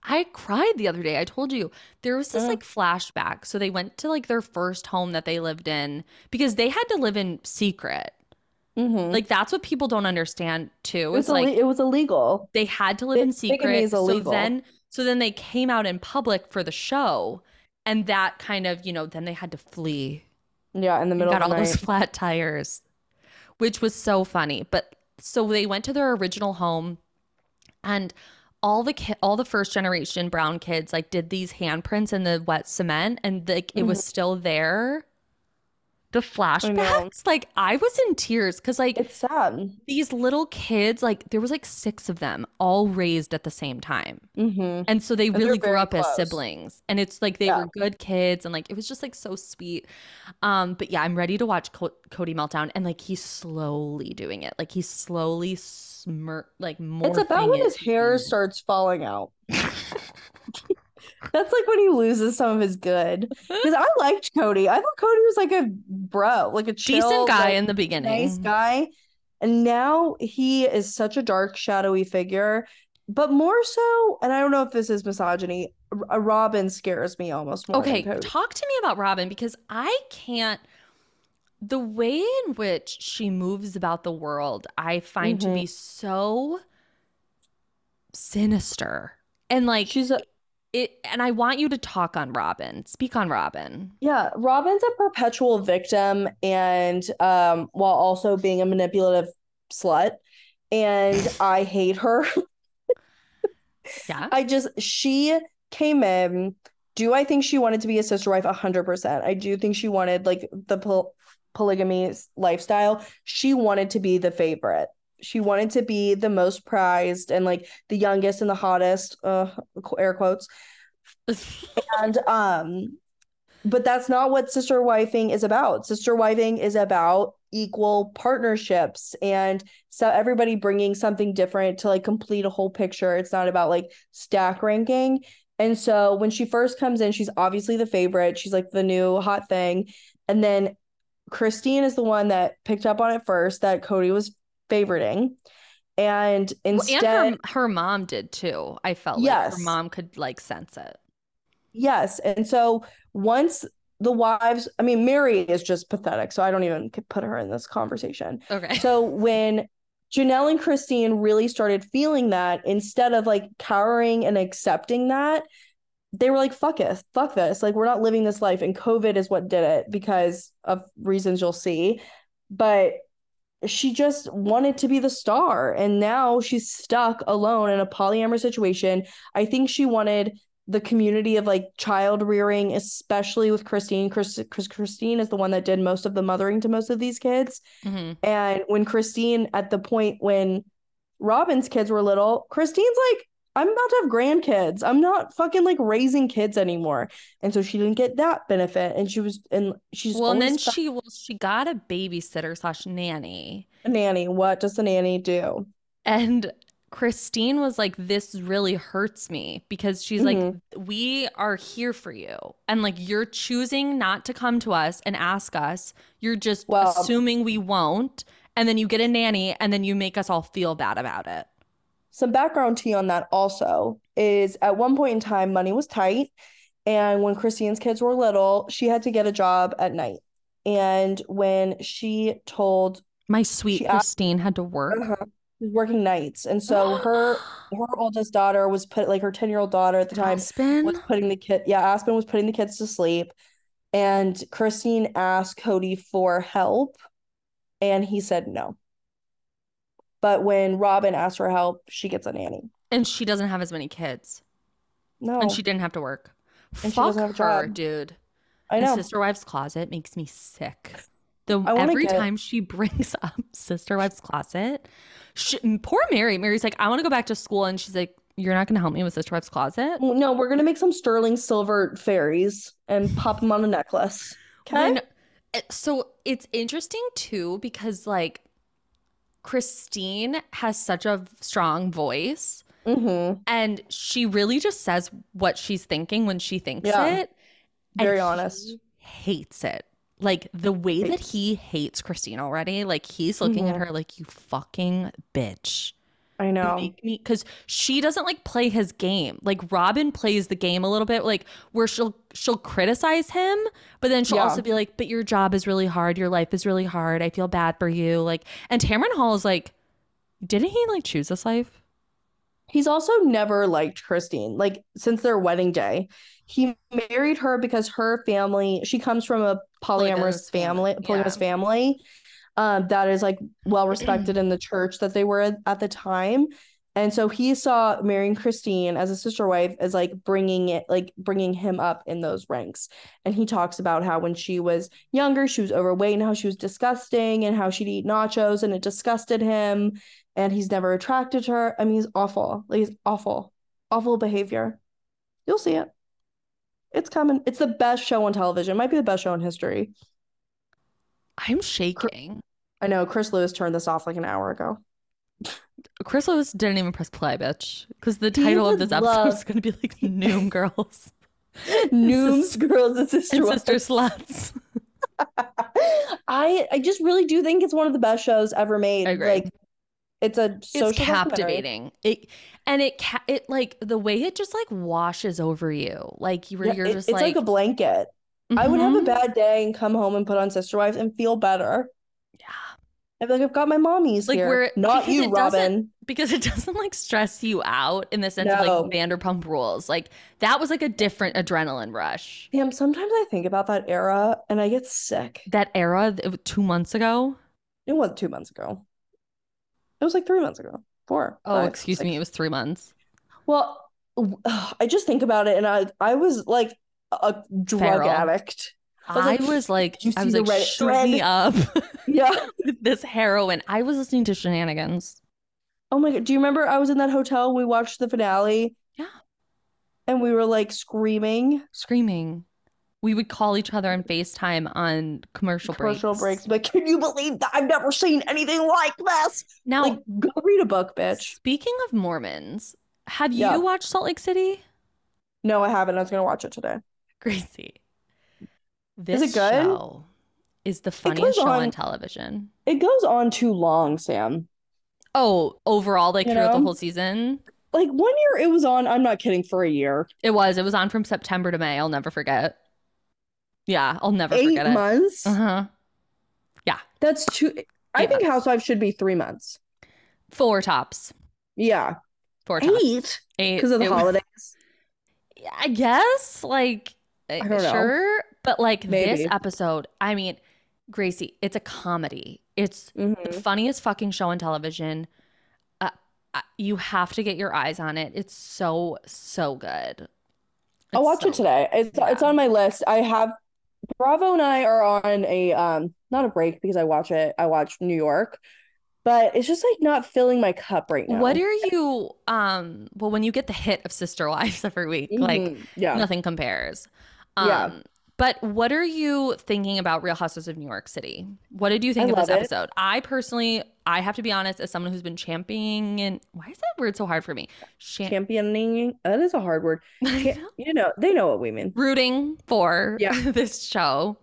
I cried the other day. I told you there was this Mm. like flashback. So they went to like their first home that they lived in because they had to live in secret. Mhm. Like that's what people don't understand too. It was, like it was illegal. they had to live in secret. is So then so then they came out in public for the show and that kind of, you know, then they had to flee. Yeah, in the middle got of all night. those flat tires. Which was so funny. But so they went to their original home and all the ki- all the first generation brown kids like did these handprints in the wet cement and like it was mm-hmm. still there. The flashbacks, like I was in tears because like It's sad. these little kids, like there was like six of them, all raised at the same time, Mm-hmm. and so they they're really grew up as siblings, and it's like they Yeah. were good kids, and like it was just like so sweet. Um, but yeah, I'm ready to watch Co- Kody meltdown, and like he's slowly doing it, like he's slowly smirk, like morphing. It's about when his hair starts falling out. That's like when he loses some of his good. Because I liked Kody. I thought Kody was like a bro, like a chill, decent guy like, in the beginning. nice guy. And now he is such a dark, shadowy figure. But more so, and I don't know if this is misogyny, a Robyn scares me almost more. Okay, than Kody. talk to me about Robyn because I can't. The way in which she moves about the world, I find to Mhm. be so sinister. And like She's a it and I want you to talk on Robyn. Speak on Robyn. Yeah, Robyn's a perpetual victim and um while also being a manipulative slut. And I hate her. Yeah. I just she came in. Do I think she wanted to be a sister wife? A hundred percent. I do think she wanted like the pol polygamy lifestyle. She wanted to be the favorite. She wanted to be the most prized and like the youngest and the hottest, uh air quotes. And um, but that's not what sister wifing is about. Sister wifing is about equal partnerships and so everybody bringing something different to like complete a whole picture. It's not about like stack ranking. And so when she first comes in, she's obviously the favorite. She's like the new hot thing. And then Christine is the one that picked up on it first that Kody was favoriting. And Well, instead, and her, her mom did too. I felt like her mom could like sense it. Yes. And so once the wives, I mean, Meri is just pathetic. So I don't even put her in this conversation. Okay. So when Janelle and Christine really started feeling that, instead of like cowering and accepting that, they were like, fuck it, fuck this. Like, we're not living this life. And COVID is what did it because of reasons you'll see. But she just wanted to be the star. And now she's stuck alone in a polyamorous situation. I think she wanted the community of like child rearing, especially with Christine. Chris, Chris Christine is the one that did most of the mothering to most of these kids. Mhm. And when Christine, at the point when Robyn's kids were little, Christine's like, I'm about to have grandkids. I'm not fucking like raising kids anymore. And so she didn't get that benefit. And she was, and she's Well, and then she well, she got a babysitter slash nanny. a nanny. What does the nanny do? And Christine was like, This really hurts me because she's like, Mhm. We are here for you. And like, you're choosing not to come to us and ask us. You're just Well- assuming we won't. And then you get a nanny and then you make us all feel bad about it. Some background tea on that also is at one point in time, money was tight. And when Christine's kids were little, she had to get a job at night. And when she told My sweet She Christine had to work. Uh-huh. She was working nights. And so her her oldest daughter was put like her 10 year old daughter at the time Aspen? was putting the kid yeah, Aspen was putting the kids to sleep. And Christine asked Kody for help and he said no. But when Robyn asks for help, she gets a nanny. And she doesn't have as many kids. No, And she didn't have to work. And she Fuck doesn't have a her, dude. I And know. Sister Wives Closet makes me sick. The every get- time she brings up Sister Wives Closet, she, poor Meri. Meri's like, I want to go back to school, and she's like, You're not going to help me with Sister Wives Closet. No, we're gonna make some sterling silver fairies and pop them on a necklace. Okay. When- eh, so it's interesting too because like Christine has such a strong voice. Mm-hmm. And she really just says what she's thinking when she thinks Yeah. it. and Very he honest. Hates it. Like the way that he hates Christine already. Like he's looking at Mhm. her like, you fucking bitch. I know. make me because she doesn't like play his game. Like Robyn plays the game a little bit, like where she'll she'll criticize him, but then she'll Yeah. also be like, "But your job is really hard. Your life is really hard. I feel bad for you." Like, and Tamron Hall is like, didn't he like choose this life? He's also never liked Christine, like since their wedding day. He married her because her family, she comes from a oh, Polygamous polyamorous family, polygamous yeah. family, um, that is like well respected in the church that they were at, the time. And so he saw marrying Christine as a sister wife as like bringing it, like bringing him up in those ranks. And he talks about how when she was younger, she was overweight and how she was disgusting and how she'd eat nachos and it disgusted him. And he's never attracted to her. I mean, he's awful. Like, he's awful, awful behavior. You'll see it. It's coming. It's the best show on television. It might be the best show in history. I'm shaking. I know Chris Lewis turned this off like an hour ago. Chris Lewis didn't even press play, bitch. Because the title of this episode love- is going to be like Noom Girls Nooms, girls, and sister, and. Sister Sluts. I I just really do think it's one of the best shows ever made. I agree. Like it's a social it's captivating. It and it ca- it like the way it just like washes over you. Like you were Yeah, you're it- just it's like, like, a blanket. I would have a Mhm. bad day and come home and put on Sister Wives and feel better. Yeah. I'd be like, I've got my mommies Like, here. we're- Not you, Robyn. because it doesn't like stress you out in the sense of like Vanderpump Rules. Like that was like a different adrenaline rush. Damn, sometimes I think about that era and I get sick. That era, two months ago. It wasn't two months ago. It was like three months ago. Four. Oh, five, excuse six. me, it was three months. Well, I just think about it and I I was like a drug Feral. addict. I was I like, was like, you I was like, Reddit shoot me up Yeah. this heroin. I was listening to shenanigans. Oh my God. Do you remember I was in that hotel? We watched the finale. Yeah. And we were like screaming screaming. We would call each other on FaceTime on commercial, commercial breaks. breaks. Like, can you believe that? I've never seen anything like this. Now, Like, go read a book, bitch. speaking of Mormons, have you Yeah. watched Salt Lake City? No, I haven't. I was gonna watch it today. Gracie. This it good? show is the funniest show on on- television. It goes on too long, Sam. Oh, overall, like You throughout the whole season. Like one year it was on, I'm not kidding, for a year. It was. It was on from September to May. I'll never forget. Yeah, I'll never Eight forget it. months. Uh-huh. Yeah. That's two I Eight think months. Housewives should be three months. Four tops. Yeah. Four tops. Eight Eight. because of the It- holidays. Yeah, I guess like I don't know. sure, but like this episode, I mean, Gracie, it's a comedy. It's the Mhm. funniest fucking show on television. Uh, you have to get your eyes on it. It's so so good. I'll watch so it today. It's it's yeah. on my list. I have Bravo and I are on a um not a break because I watch it. I watch New York, but it's just like not filling my cup right now. What are you um well when you get the hit of Sister Wives every week, like Mhm. yeah. nothing compares. Um Yeah. but what are you thinking about Real Housewives of New York City? What did you think I of this love it. episode? I personally I have to be honest, as someone who's been championing and why is that word so hard for me? Champ- Championing. That is a hard word. You know, they know what we mean. rooting for Yeah. this show.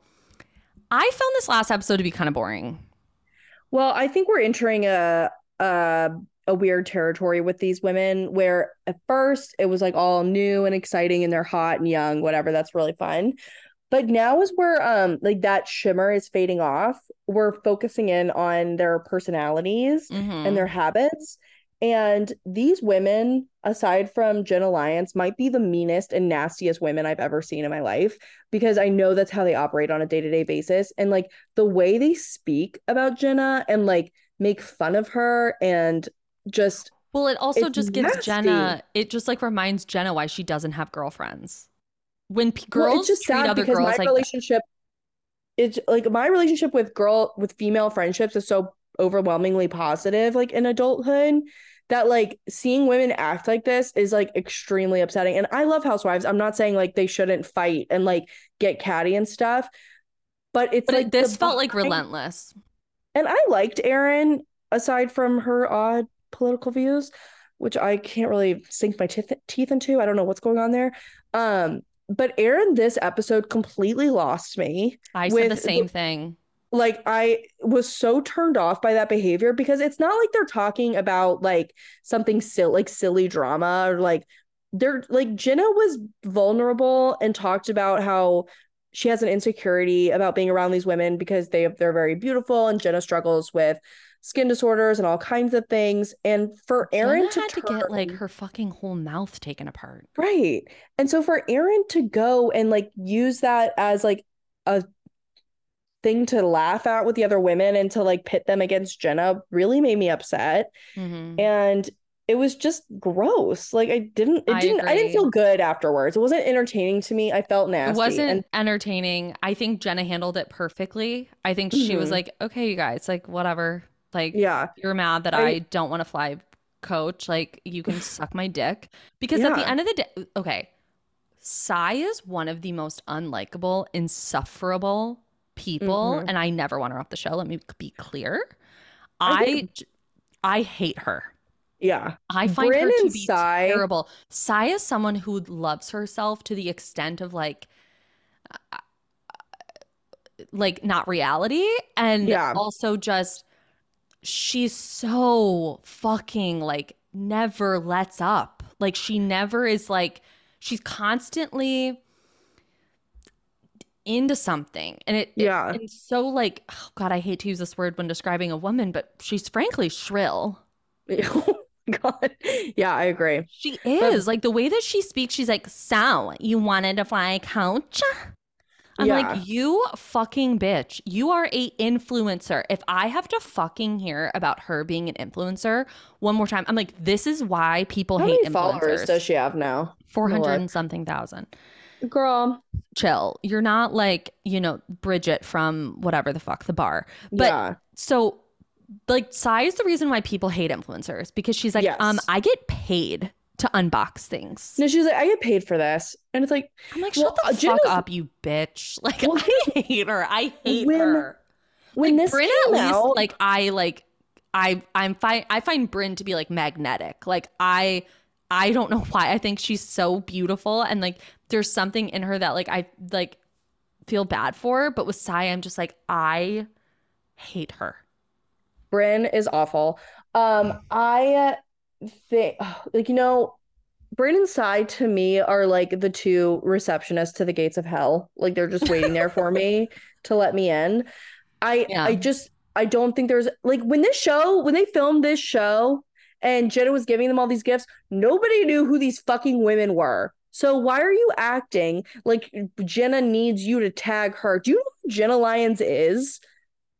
I found this last episode to be kind of boring. Well, I think we're entering a a a weird territory with these women where at first it was like all new and exciting and they're hot and young, whatever, that's really fun. But now is where um like that shimmer is fading off. We're focusing in on their personalities Mhm. and their habits. And these women, aside from Jenna Lyons, might be the meanest and nastiest women I've ever seen in my life because I know that's how they operate on a day to day basis. And like the way they speak about Jenna and like make fun of her and just, Well, it also just gives nasty. Jenna, it just like reminds Jenna why she doesn't have girlfriends. When p- well, girls it's just treat sad other because girls my like that- relationship, it's like my relationship with girl, with female friendships is so overwhelmingly positive, like in adulthood. That like seeing women act like this is like extremely upsetting. And I love housewives. I'm not saying like they shouldn't fight and like get catty and stuff, but it's but like it, this felt like relentless. And I liked Erin aside from her odd political views, which I can't really sink my teeth teeth into. I don't know what's going on there. Um, but Erin, this episode completely lost me. I said the same thing. Like I was so turned off by that behavior because it's not like they're talking about like something silly like silly drama or like they're like Jenna was vulnerable and talked about how she has an insecurity about being around these women because they they're very beautiful and Jenna struggles with skin disorders and all kinds of things and for Jenna to had to get like her fucking whole mouth taken apart. Right. And so for Erin to go and like use that as like a thing to laugh at with the other women and to like pit them against Jenna really made me upset. Mhm. And it was just gross. Like I didn't it I didn't I didn't feel good afterwards. It wasn't entertaining to me. I felt nasty. It wasn't and entertaining. I think Jenna handled it perfectly. I think she was Mhm. like, okay, you guys, like, whatever. Like, yeah. you're mad that I, I- don't want to fly coach. Like, you can suck my dick. Because at the end of the day, okay, Sai is one of the most unlikable, insufferable people. Mhm. And I never want her off the show. Let me be clear. I I, I hate her. Yeah. I find Brynn her to be Sai- terrible. Sai is someone who loves herself to the extent of like, uh, like not reality, and Yeah. also just she's so fucking like never lets up. Like she never is like she's constantly into something, and it it- Yeah. and so like oh God, I hate to use this word when describing a woman, but she's frankly shrill. oh God. Yeah, I agree. She is like the way that she speaks. She's like, "So you wanted to fly a coach?" I'm Yeah. like, "You fucking bitch! You are a influencer. If I have to fucking hear about her being an influencer one more time, I'm like, this is why people How hate many followers influencers. does she have now? Four hundred and something thousand. Girl. Chill. You're not like you know Bridget from whatever the fuck the bar. But yeah. so like Sai is the reason why people hate influencers because she's like, Yes. um, I get paid to unbox things. No, she's like, I get paid for this. And it's like, I'm like, Well, shut the uh, fuck Jenna's- up, you bitch. Like, Well, I hate her. I hate when- her. when like, this Brynn came at least, out, like, I like, I, I'm fine. I find Brynn to be like magnetic. Like, I, I don't know why. I think she's so beautiful, and like, there's something in her that like I like feel bad for. But with Sai, I'm just like, I hate her. Brynn is awful. Um, I think like you know, and Sai to me are like the two receptionists to the gates of hell. Like they're just waiting there for me to let me in. I Yeah. I just I don't think there's like when this show when they filmed this show and Jenna was giving them all these gifts, nobody knew who these fucking women were. So why are you acting like Jenna needs you to tag her? Do you know who Jenna Lyons is?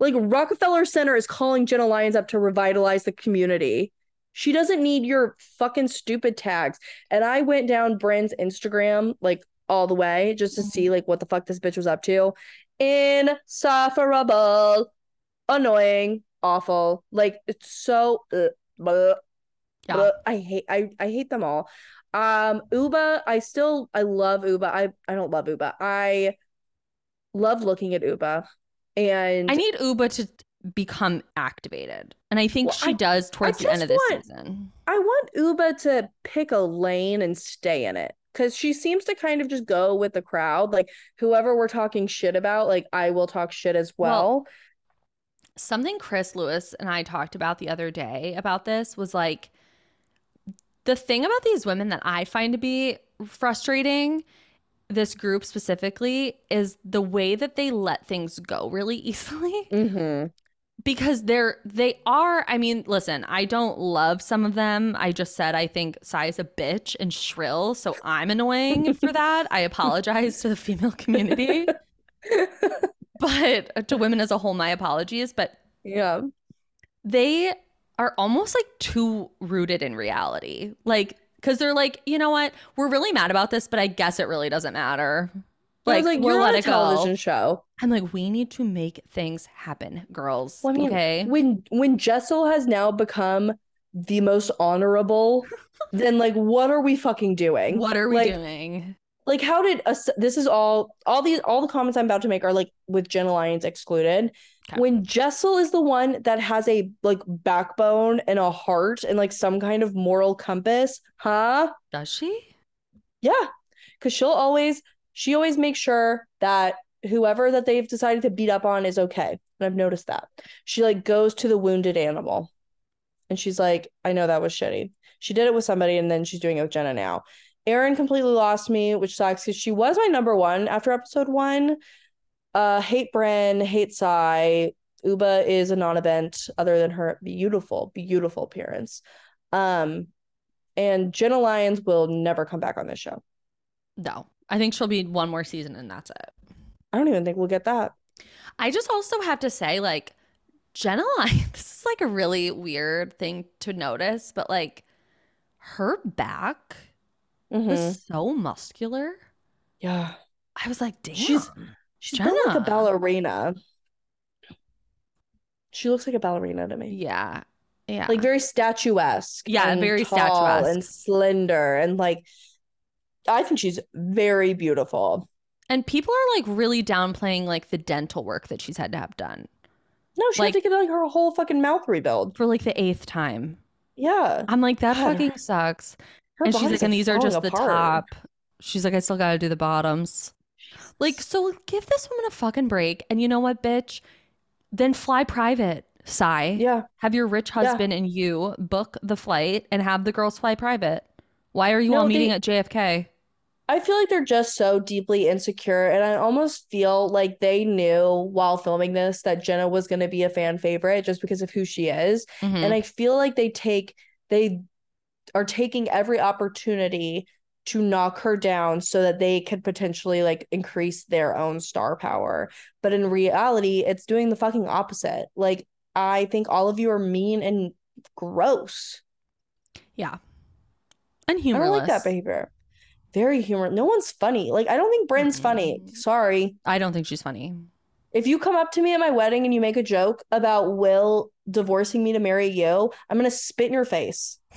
Like Rockefeller Center is calling Jenna Lyons up to revitalize the community. She doesn't need your fucking stupid tags. And I went down Brynn's Instagram like all the way just to see like what the fuck this bitch was up to. Insufferable, annoying, awful. Like it's so uh, bleh, Yeah. bleh. I hate I I hate them all. Um Ubah, I still I love Ubah. I I don't love Ubah. I love looking at Ubah. And I need Ubah to become activated, and I think Well, she I- does towards the end of this want- season. I want Ubah to pick a lane and stay in it because she seems to kind of just go with the crowd. Like whoever we're talking shit about, like I will talk shit as well. Well, something Chris Lewis and I talked about the other day about this was like the thing about these women that I find to be frustrating, this group specifically, is the way that they let things go really easily. mm-hmm. Because they're they are, I mean, listen, I don't love some of them. I just said I think Sai is a bitch and shrill, so I'm annoying for that. I apologize to the female community. but to women as a whole, my apologies. But yeah. they are almost like too rooted in reality. Like, because they're like, you know what? We're really mad about this, but I guess it really doesn't matter. Like, like, we'll you're let on a it television go. show. I'm like, we need to make things happen, girls. Well, I mean, okay. when when Jessel has now become the most honorable, then like what are we fucking doing? What are we like, doing? Like how did us this is all all these all the comments I'm about to make are like with Jenna Lyons excluded. Okay. When Jessel is the one that has a like backbone and a heart and like some kind of moral compass, huh? Does she? Yeah. Cause she'll always she always makes sure that whoever that they've decided to beat up on is okay. And I've noticed that. She like goes to the wounded animal and she's like, I know that was shitty. She did it with somebody and then she's doing it with Jenna now. Erin completely lost me, which sucks because she was my number one after episode one. Uh hate Brynn, hate Sai. Ubah is a non-event other than her beautiful, beautiful appearance. Um and Jenna Lyons will never come back on this show. No. I think she'll be one more season and that's it. I don't even think we'll get that. I just also have to say, like, Jenna this is like a really weird thing to notice, but like, her back Mhm. was so muscular. Yeah. I was like, damn. She's- She's built like a ballerina. She looks like a ballerina to me. yeah. Yeah. Like very statuesque. Yeah, and very tall statuesque. and slender and like I think she's very beautiful. and people are like really downplaying like the dental work that she's had to have done No, she Like- had to get like her whole fucking mouth rebuild. for like the eighth time. Yeah. I'm like, that God, fucking sucks. Her and she's like, and these are just the top. She's like, I still gotta do the bottoms. Like, so give this woman a fucking break. And you know what, bitch? Then fly private, Sai. Yeah. Have your rich Yeah. husband and you book the flight and have the girls fly private. Why are you No, all meeting they- at JFK? I feel like they're just so deeply insecure, and I almost feel like they knew while filming this that Jenna was going to be a fan favorite just because of who she is. Mhm. And I feel like they take they are taking every opportunity to knock her down so that they could potentially like increase their own star power. But in reality, it's doing the fucking opposite. Like I think all of you are mean and gross. yeah. And humorless. I don't like that behavior. Very humor. No one's funny. Like I don't think Brynn's funny. Mm. Sorry. I don't think she's funny. If you come up to me at my wedding and you make a joke about Will divorcing me to marry you, I'm gonna spit in your face.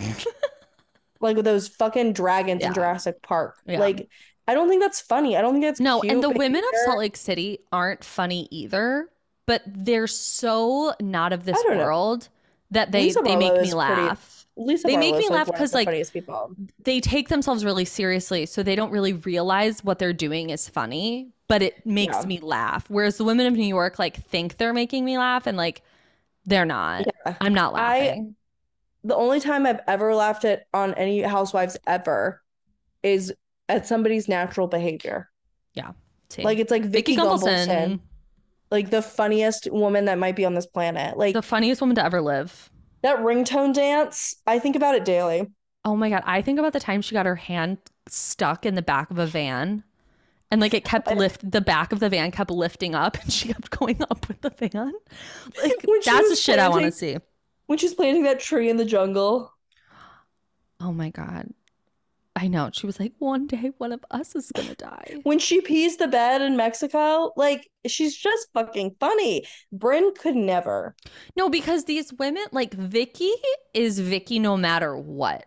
like with those fucking dragons Yeah. in Jurassic Park. Yeah. Like I don't think that's funny. I don't think that's No, and the women of. Salt Lake City aren't funny either, but they're so not of this don't know. world that they Lisa they make me is pretty- laugh. Lisa they make me like, laugh because like. They take themselves really seriously, so they don't really realize what they're doing is funny, but it makes Yeah. me laugh. Whereas the women of New York like think they're making me laugh and like they're not. Yeah. I'm not laughing. I-. The only time I've ever laughed at on any housewives ever is at somebody's natural behavior. See. Like it's like Vicki Vicki Gunvalson, Gunvalson, like the funniest woman that might be on this planet. Like the funniest woman to ever live. That ringtone dance, I think about it daily. Oh my God. I think about the time she got her hand stuck in the back of a van and like it kept lift the back of the van kept lifting up and she kept going up with the van. Like that's the shit I want to see. When she's planting that tree in the jungle. Oh my God. I know. She was like, one day one of us is gonna die. When she pees the bed in Mexico, like she's just fucking funny. Brynn could never. No, because these women, like Vicki is Vicki no matter what.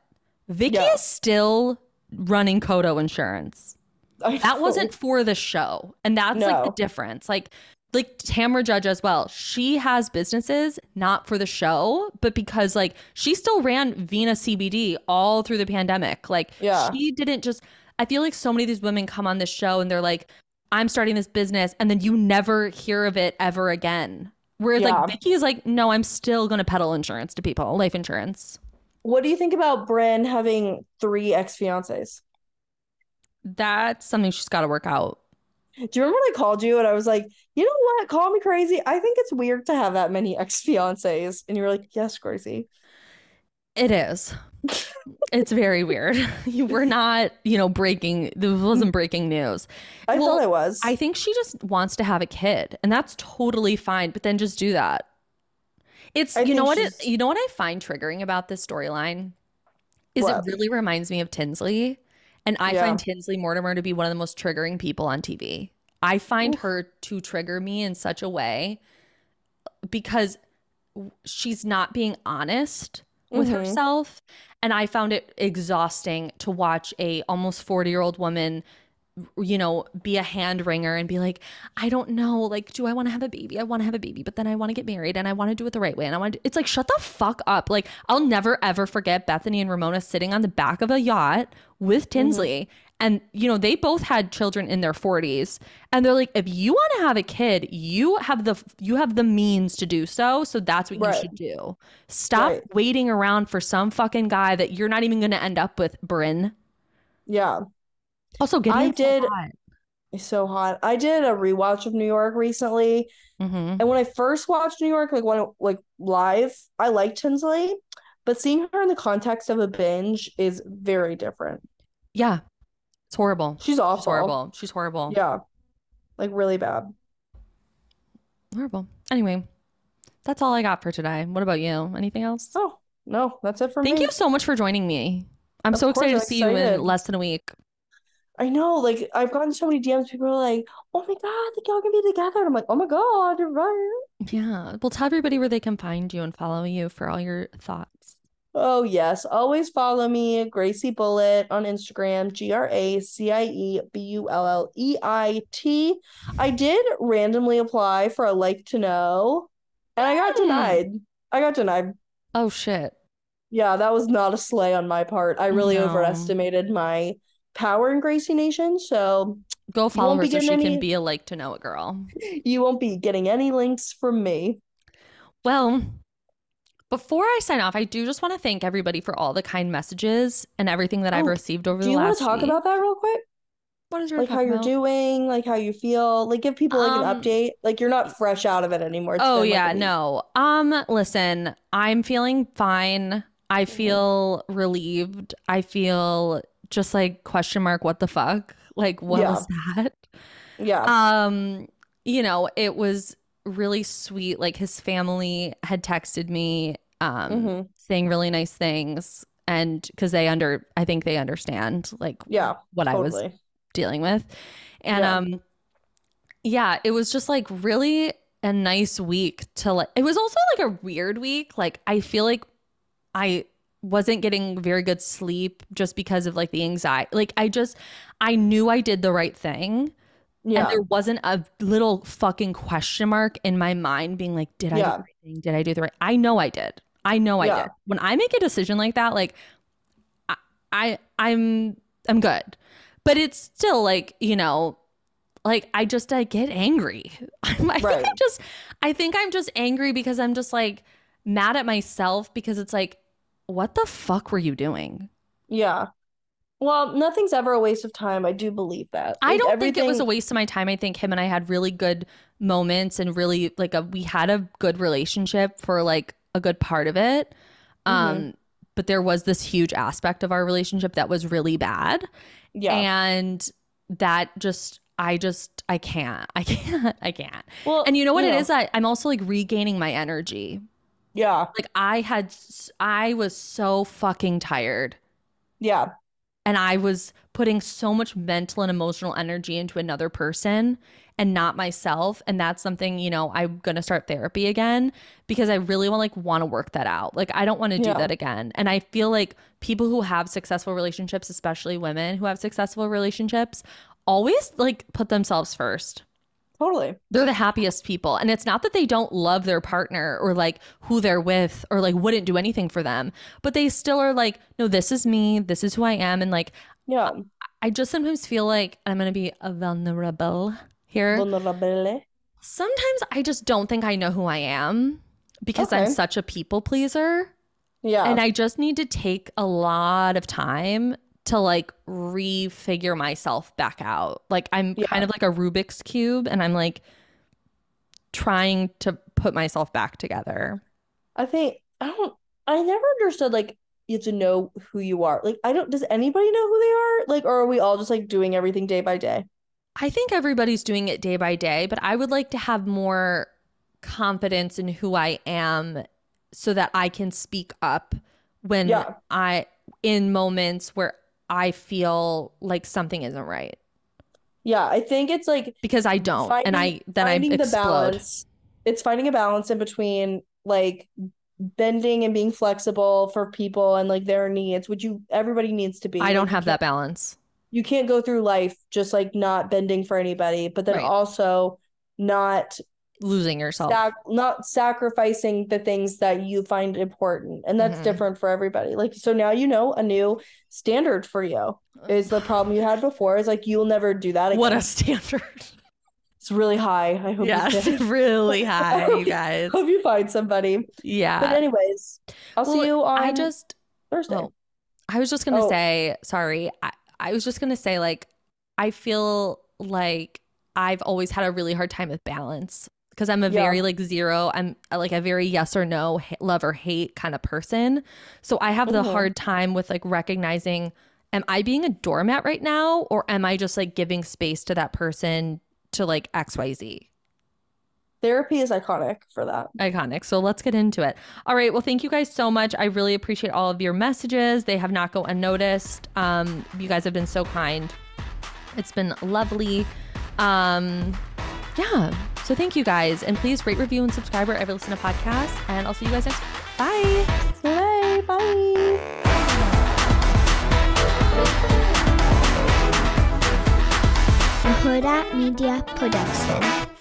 Vicki Yeah. is still running Coto insurance. That wasn't for the show. And that's like the difference. Like like Tamra Judge as well. She has businesses not for the show, but because like she still ran Vena CBD all through the pandemic. Like Yeah. she didn't just I feel like so many of these women come on this show and they're like, I'm starting this business, and then you never hear of it ever again. Whereas Yeah. like Vicki is like, no, I'm still gonna peddle insurance to people, life insurance. What do you think about Brynn having three ex fiancés? That's something she's gotta work out. Do you remember when I called you and I was like, you know what? Call me crazy. I think it's weird to have that many ex fiancés. And you were like, yes, crazy. It is. it's very weird. You were not, you know, breaking. This wasn't breaking news. I Well, thought it was. I think she just wants to have a kid, and that's totally fine. But then just do that. It's I you know what it, you know what I find triggering about this storyline is What? it really reminds me of Tinsley, and I Yeah. find Tinsley Mortimer to be one of the most triggering people on TV. I find Oof. her to trigger me in such a way because she's not being honest with Mhm. herself and i found it exhausting to watch a almost 40 year old woman you know be a hand wringer and be like i don't know like do i want to have a baby i want to have a baby but then i want to get married and i want to do it the right way and i want to it's like shut the fuck up like i'll never ever forget bethany and ramona sitting on the back of a yacht with mm-hmm. tinsley and you know they both had children in their 40s and they're like if you want to have a kid you have the you have the means to do so so that's what Right. you should do stop Right. waiting around for some fucking guy that you're not even going to end up with brynn yeah. Also getting I so did- hot. It's so hot. I did a rewatch of New York recently. Mhm. And when I first watched New York, like when like live, I liked Tinsley, but seeing her in the context of a binge is very different. yeah it's horrible She's she's awful. horrible she's horrible Yeah. Like really bad. horrible anyway that's all i got for today what about you anything else Oh, no, that's it for thank me. Thank you so much for joining me I'm Of so excited to see you in less than a week. I know, like I've gotten so many DMs. People are like, "Oh my god, like y'all can be together." And I'm like, "Oh my god, you're right." Yeah. Well, tell everybody where they can find you and follow you for all your thoughts. Oh yes, always follow me, Gracie Bulleit on Instagram, G R A C I E B U L L E I T. I did randomly apply for a like to know, and I got Hmm. denied. I got denied. Oh shit. Yeah, that was not a slay on my part. I really No. overestimated my power in Gracie Nation, so Go follow her so she getting can be a like to know it girl. you won't be getting any links from me. Well, before I sign off, I do just want to thank everybody for all the kind messages and everything that I've Oh, received over the last. Do you want to talk week. about that real quick? What is your Like how you're doing, like how you feel, like give people like Um, an update. Like you're not fresh out of it anymore. It's Oh been, like, yeah, week. no. Um, listen, I'm feeling fine. I Mm-hmm. feel relieved. I feel just like question mark, what the fuck? Like what Yeah. was that? Yeah. Um, you know, it was really sweet. Like his family had texted me um Mhm. saying really nice things and because they under I think they understand like Yeah. what I was dealing with. And Yeah. um yeah, it was just like really a nice week to like it was also like a weird week. Like I feel like I wasn't getting very good sleep just because of like the anxiety. Like I just I knew I did the right thing. Yeah. And there wasn't a little fucking question mark in my mind being like, did I do the right thing? Did I do the right? I know I did. I know I Yeah. did. When I make a decision like that, like I, I I'm I'm good. But it's still like, you know, like I just I get angry. I think I'm just I think I'm just angry because I'm just like mad at myself because it's like, what the fuck were you doing? Yeah. Well, nothing's ever a waste of time. I do believe that. I don't think it was a waste of my time. I think him and I had really good moments and really like a we had a good relationship for like a good part of it. Um Mm-hmm. but there was this huge aspect of our relationship that was really bad Yeah. and that just I just I can't. I can't. I can't. well, And you know what it is? I, I'm also like regaining my energy. Yeah. Like I had I was so fucking tired Yeah. and I was putting so much mental and emotional energy into another person and not myself and that's something you know I'm going to start therapy again because I really want like want to work that out like I don't want to do Yeah. that again and I feel like people who have successful relationships especially women who have successful relationships always like put themselves first Totally. they're the happiest people and it's not that they don't love their partner or like who they're with or like wouldn't do anything for them but they still are like no this is me this is who i am and like Yeah. i just sometimes feel like i'm gonna be a vulnerable here Vulnerable. sometimes i just don't think i know who i am because i'm such a people pleaser Yeah. and i just need to take a lot of time to like refigure myself back out like i'm Yeah. kind of like a rubik's cube and i'm like trying to put myself back together I think I don't I never understood like you have to know who you are. Like I don't does anybody know who they are? Like or are we all just like doing everything day by day? i think everybody's doing it day by day but i would like to have more confidence in who i am so that i can speak up when Yeah. i in moments where i feel like something isn't right Yeah, I think it's like because i don't and i finding- then i finding the explode balance. It's finding a balance in between like bending and being flexible for people and like their needs, which you everybody needs to be. i don't have that balance You can't go through life just like not bending for anybody, but then Right. also not losing yourself. Sac- not sacrificing the things that you find important and that's Mhm. different for everybody. Like so now you know a new standard for you is the problem you had before. Is like you'll never do that again what a standard. It's really high. I hope it's really high you guys. hope you find somebody. Yeah. But anyways i'll Well, see you on i just thursday. oh, I was just gonna Oh. say, sorry. I, I was just gonna say, like, I feel like I've always had a really hard time with balance because I'm a Yeah. very like zero. I'm uh, like a very yes or no, love or hate kind of person. So I have the Mhm. hard time with like recognizing, am I being a doormat right now, or am I just like giving space to that person to like X Y Z? Therapy is iconic for that. iconic. So let's get into it. All right. Well, thank you guys so much. I really appreciate all of your messages. They have not go unnoticed. Um, you guys have been so kind. It's been lovely. Um, yeah. So thank you guys, and please rate, review, and subscribe wherever you listen to podcasts. And I'll see you guys next. Bye. Slay, bye. a Hurrdat Media Production.